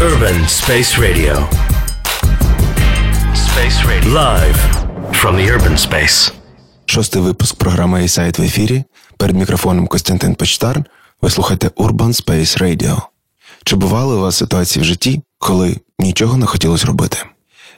Urban Space Radio. Space Radio. Live from the urban space. Шостий випуск програми «Ейсайт» в ефірі. Перед мікрофоном Костянтин Почтар. Ви слухаєте Urban Space Radio. Чи бували у вас ситуації в житті, коли нічого не хотілося робити?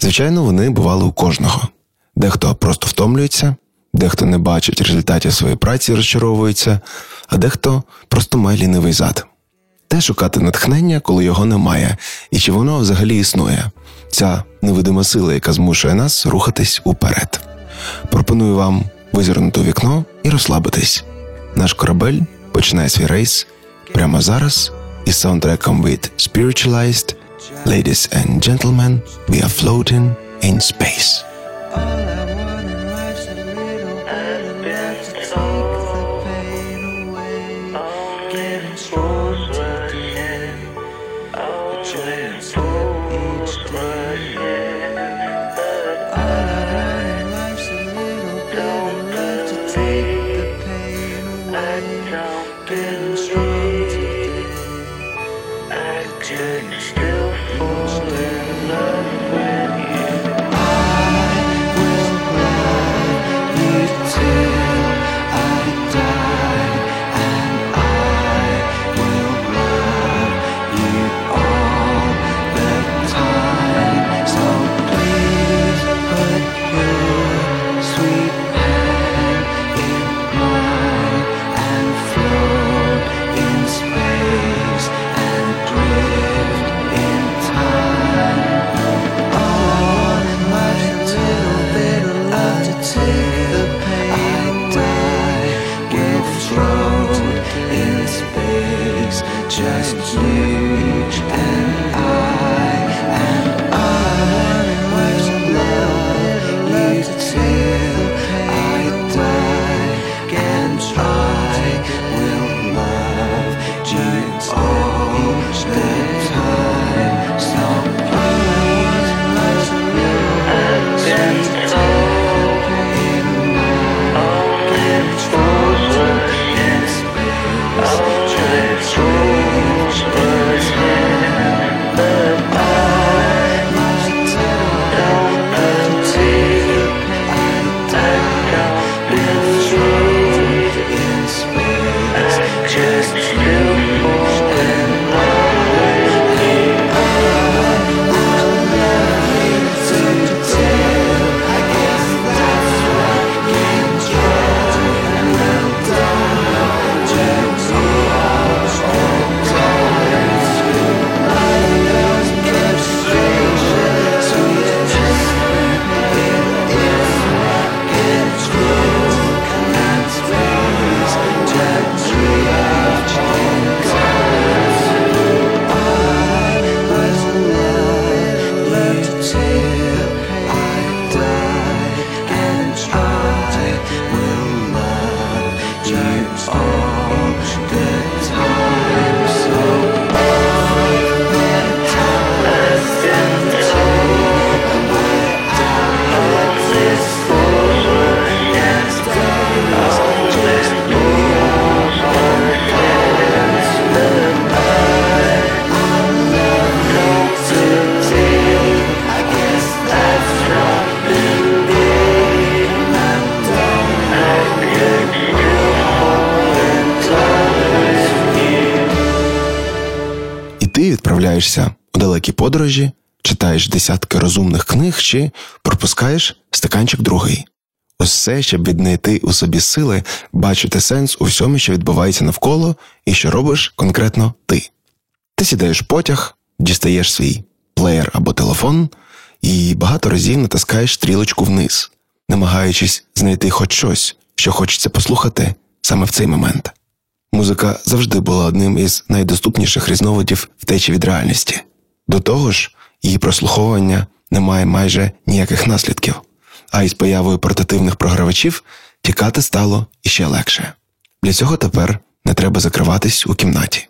Звичайно, вони бували у кожного. Дехто просто втомлюється, дехто не бачить результатів своєї праці, розчаровується, а дехто просто має лінивий зад. Де шукати натхнення, коли його немає, і чи воно взагалі існує? Ця невидима сила, яка змушує нас рухатись уперед. Пропоную вам визирнути у вікно і розслабитись. Наш корабель починає свій рейс прямо зараз із саундтреком від Spiritualized Ladies and gentlemen, we are floating in space. Just. Відправляєшся у далекі подорожі, читаєш десятки розумних книг чи пропускаєш стаканчик другий. Все, щоб віднайти у собі сили, бачити сенс у всьому, що відбувається навколо, і що робиш конкретно ти. Ти сідаєш в потяг, дістаєш свій плеєр або телефон і багато разів натискаєш стрілочку вниз, намагаючись знайти хоч щось, що хочеться послухати саме в цей момент. Музика завжди була одним із найдоступніших різновидів втечі від реальності. До того ж, її прослуховування не має майже ніяких наслідків, а із появою портативних програвачів тікати стало іще легше. Для цього тепер не треба закриватись у кімнаті.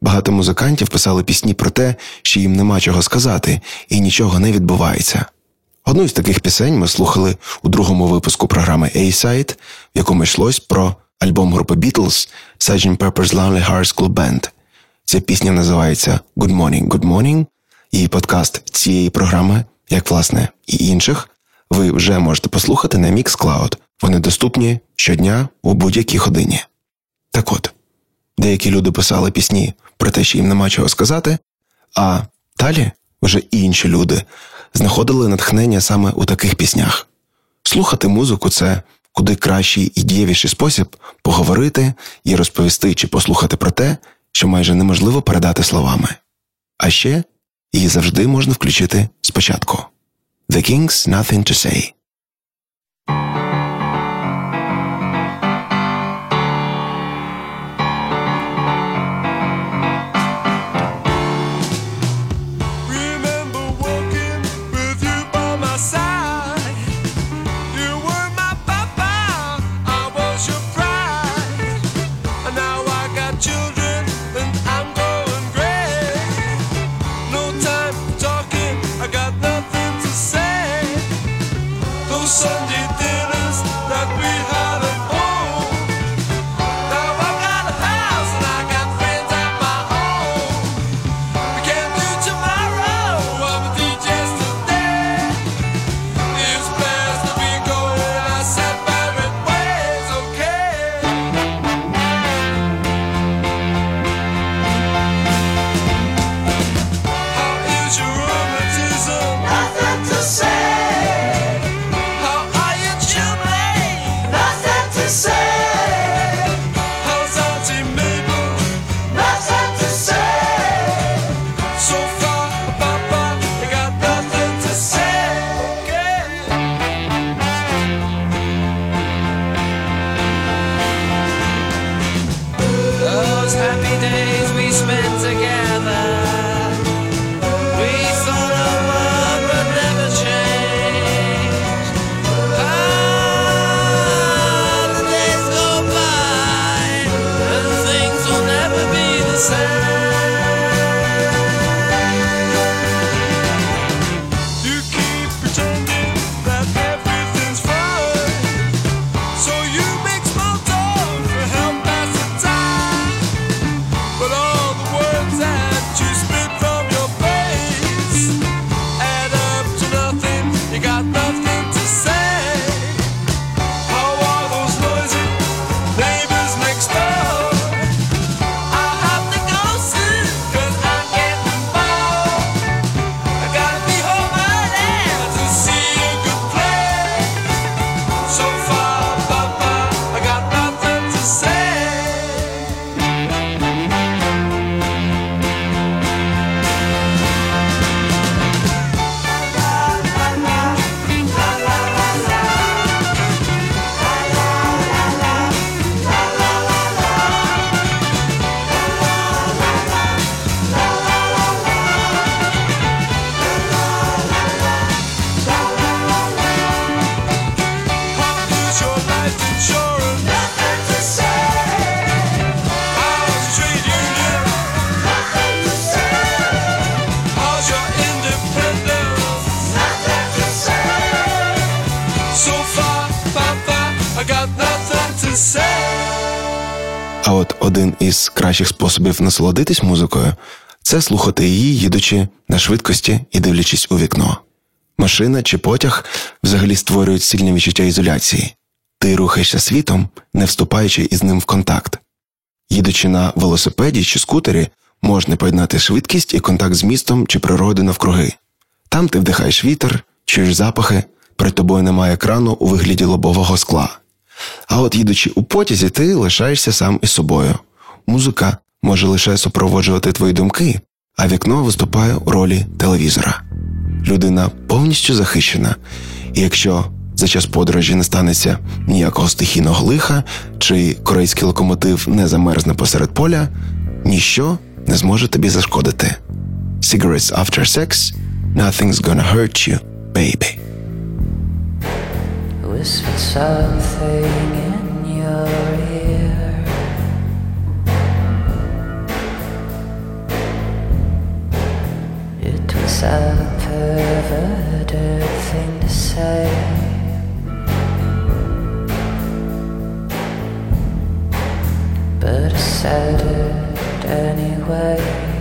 Багато музикантів писали пісні про те, що їм нема чого сказати і нічого не відбувається. Одну із таких пісень ми слухали у другому випуску програми A-Side, в якому йшлось про альбом групи Beatles Sgt. Pepper's Lonely Hearts Club Band, Ця пісня називається Good Morning, Good Morning, і подкаст цієї програми, як власне і інших, ви вже можете послухати на Mixcloud. Вони доступні щодня у будь-якій годині. Так от, деякі люди писали пісні про те, що їм нема чого сказати, а далі вже інші люди знаходили натхнення саме у таких піснях. Слухати музику це куди кращий і дієвіший спосіб поговорити і розповісти чи послухати про те, що майже неможливо передати словами. А ще її завжди можна включити спочатку. The King's Nothing to Say. Із кращих способів насолодитись музикою це слухати її, їдучи на швидкості і дивлячись у вікно. Машина чи потяг взагалі створюють сильне відчуття ізоляції. Ти рухаєшся світом, не вступаючи із ним в контакт. Їдучи на велосипеді чи скутері, можна поєднати швидкість і контакт з містом чи природою навкруги. Там ти вдихаєш вітер, чуєш запахи, перед тобою немає екрану у вигляді лобового скла. А от їдучи у потязі, ти лишаєшся сам із собою. Музика може лише супроводжувати твої думки, а вікно виступає у ролі телевізора. Людина повністю захищена, і якщо за час подорожі не станеться ніякого стихійного лиха, чи корейський локомотив не замерзне посеред поля, ніщо не зможе тобі зашкодити. Cigarettes after sex, nothing's gonna hurt you, baby. whispered something in your It was a perverted thing to say. But I said it anyway.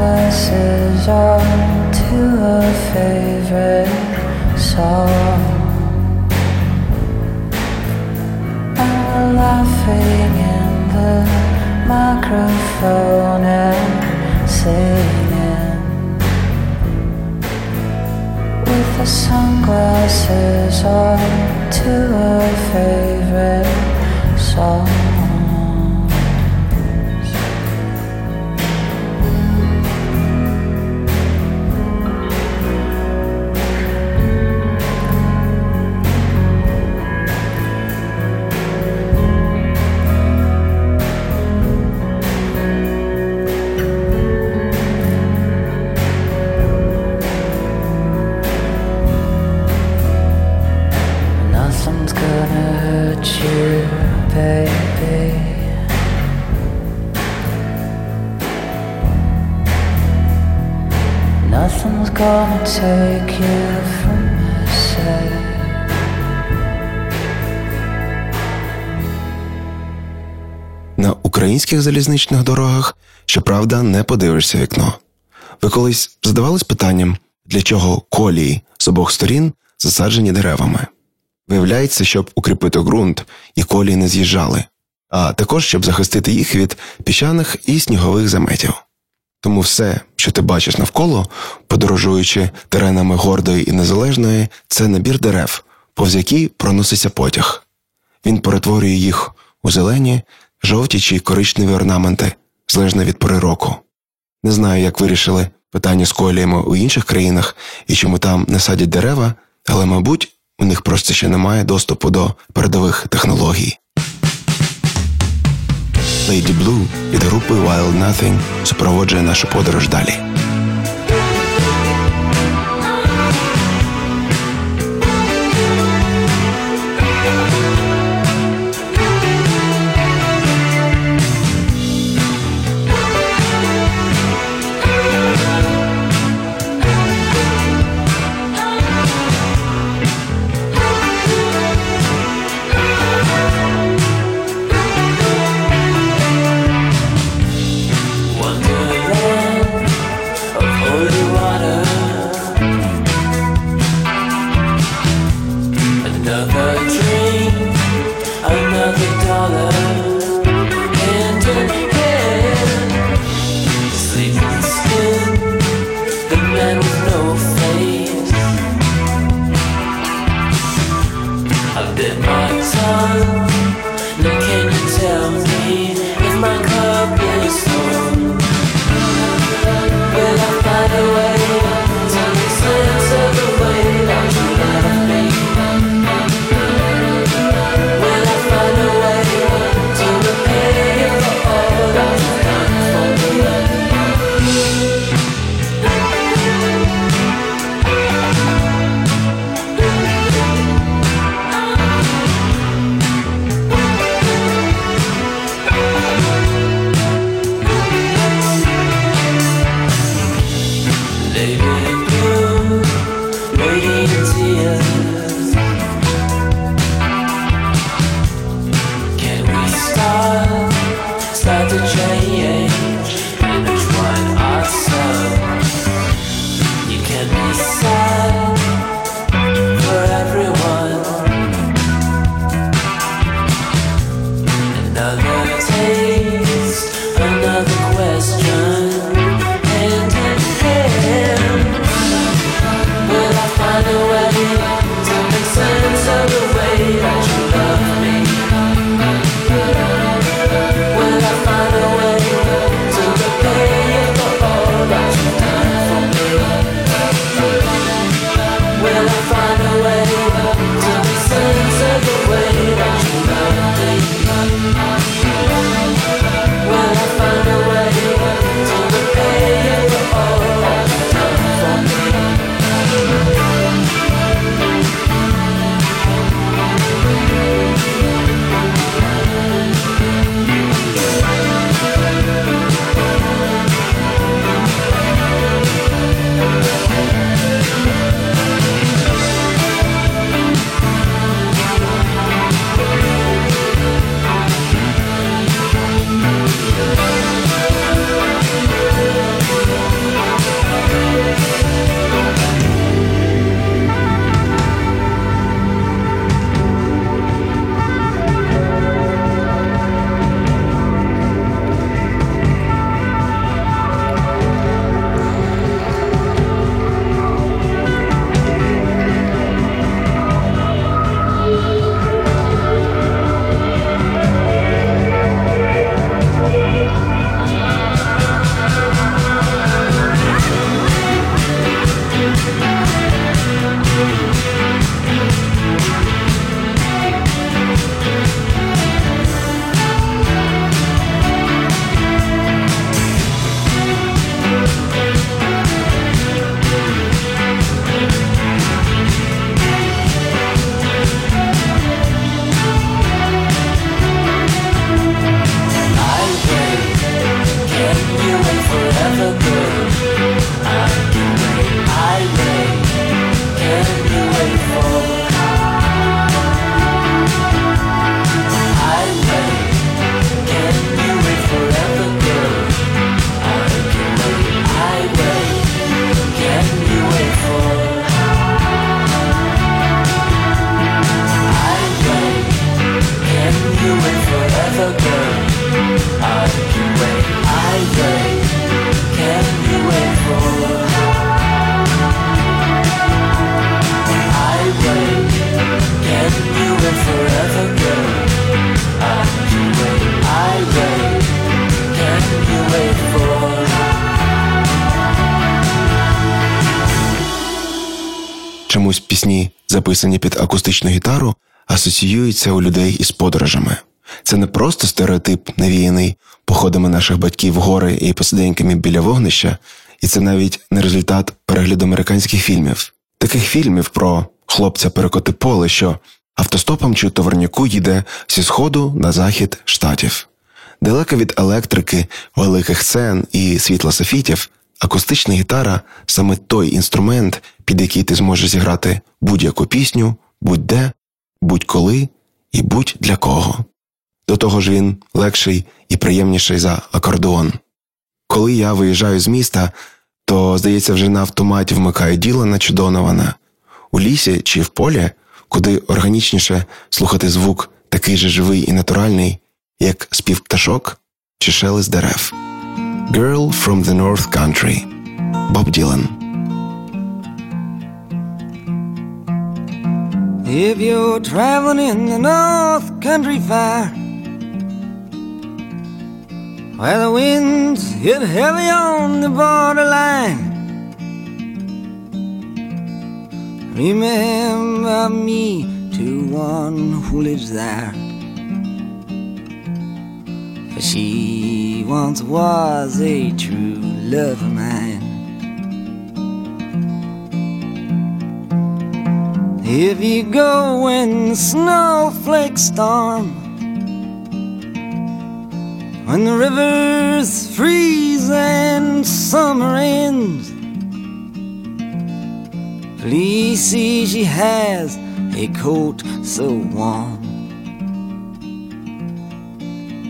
Sunglasses on to a favorite song. We're laughing in the microphone and singing with the sunglasses on to a favorite song. Take you from my side. На українських залізничних дорогах, щоправда, не подивишся вікно. Ви колись задавались питанням, для чого колії з обох сторін засаджені деревами? Виявляється, щоб укріпити ґрунт і колії не з'їжджали, а також щоб захистити їх від піщаних і снігових заметів. Тому все, що ти бачиш навколо, подорожуючи теренами гордої і незалежної, це набір дерев, повз які проноситься потяг. Він перетворює їх у зелені, жовті чи коричневі орнаменти, залежно від пори року. Не знаю, як вирішили питання з коліями у інших країнах і чому там не садять дерева, але, мабуть, у них просто ще немає доступу до передових технологій. Lady Blue від групи Wild Nothing супроводжує нашу подорож далі. Пісні, записані під акустичну гітару, асоціюються у людей із подорожами. Це не просто стереотип, навіяний походами наших батьків в гори і посиденьками біля вогнища, і це навіть не результат перегляду американських фільмів. Таких фільмів про хлопця перекоти поле, що автостопом чи товарняку їде зі сходу на захід штатів. Далеко від електрики, великих сцен і світла софітів, акустична гітара саме той інструмент, під який ти зможеш зіграти будь-яку пісню, будь-де, будь-коли і будь для кого. До того ж він легший і приємніший за акордеон. Коли я виїжджаю з міста, то, здається, вже на автоматі вмикаю Ділана чи Донована. У лісі чи в полі, куди органічніше слухати звук такий же живий і натуральний, як спів пташок чи шелест дерев. Girl from the North Country Боб Ділан If you're traveling in the North Country Fire, where the winds hit heavy on the borderline, remember me to one who lives there. For she once was a true love of mine. If you go when the snowflakes storm, when the rivers freeze and summer ends, please see she has a coat so warm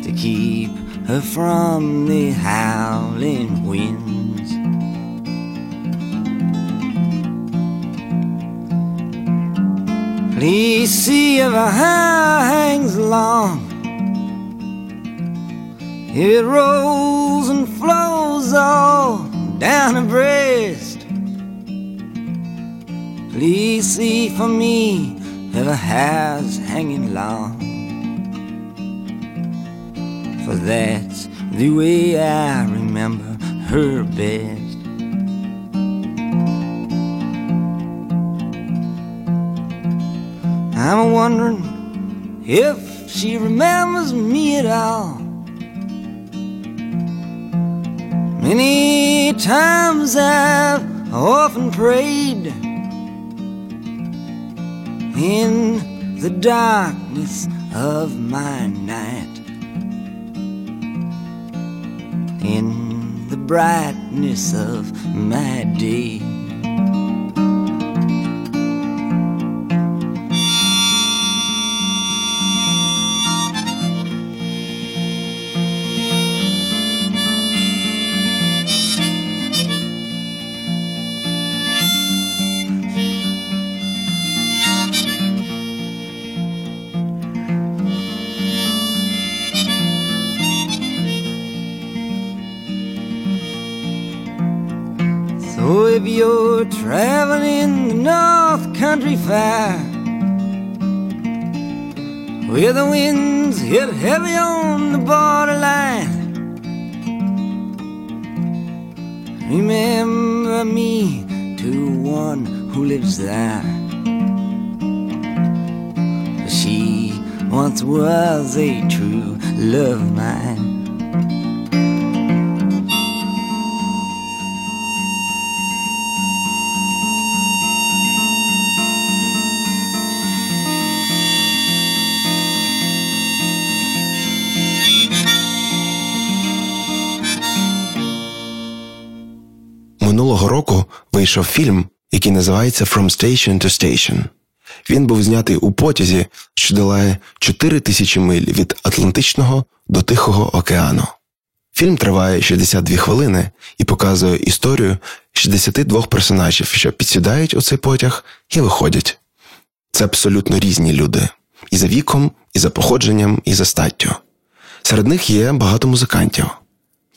to keep her from the howling winds. Please see if her hair hangs long. It rolls and flows all down her breast. Please see for me her hair's hanging long. For that's the way I remember her best. I'm wondering if she remembers me at all. Many times I've often prayed in the darkness of my night, in the brightness of my day. Hit heavy on the borderline, remember me to one who lives there. She once was a true love mine. Року вийшов фільм, який називається From Station to Station. Він був знятий у потязі, що долає 4 тисячі миль від Атлантичного до Тихого океану. Фільм триває 62 хвилини і показує історію 62 персонажів, що підсідають у цей потяг і виходять. Це абсолютно різні люди і за віком, і за походженням, і за статтю. Серед них є багато музикантів.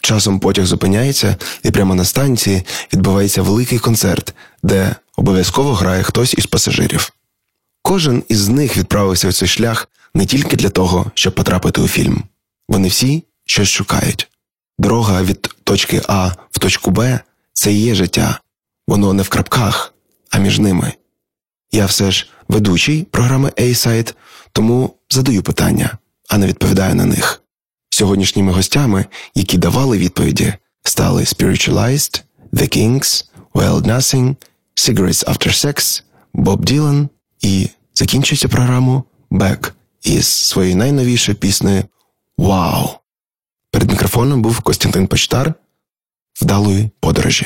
Часом потяг зупиняється, і прямо на станції відбувається великий концерт, де обов'язково грає хтось із пасажирів. Кожен із них відправився в цей шлях не тільки для того, щоб потрапити у фільм. Вони всі щось шукають. Дорога від точки А в точку Б це і є життя. Воно не в крапках, а між ними. Я все ж ведучий програми A-Side, тому задаю питання, а не відповідаю на них. Сьогоднішніми гостями, які давали відповіді, стали Spiritualized, The Kings, Wild Nothing, Cigarettes After Sex, Боб Ділан і закінчується програму Бек із своєю найновішою піснею Вау. Перед мікрофоном був Костянтин Почтар. Вдалої подорожі.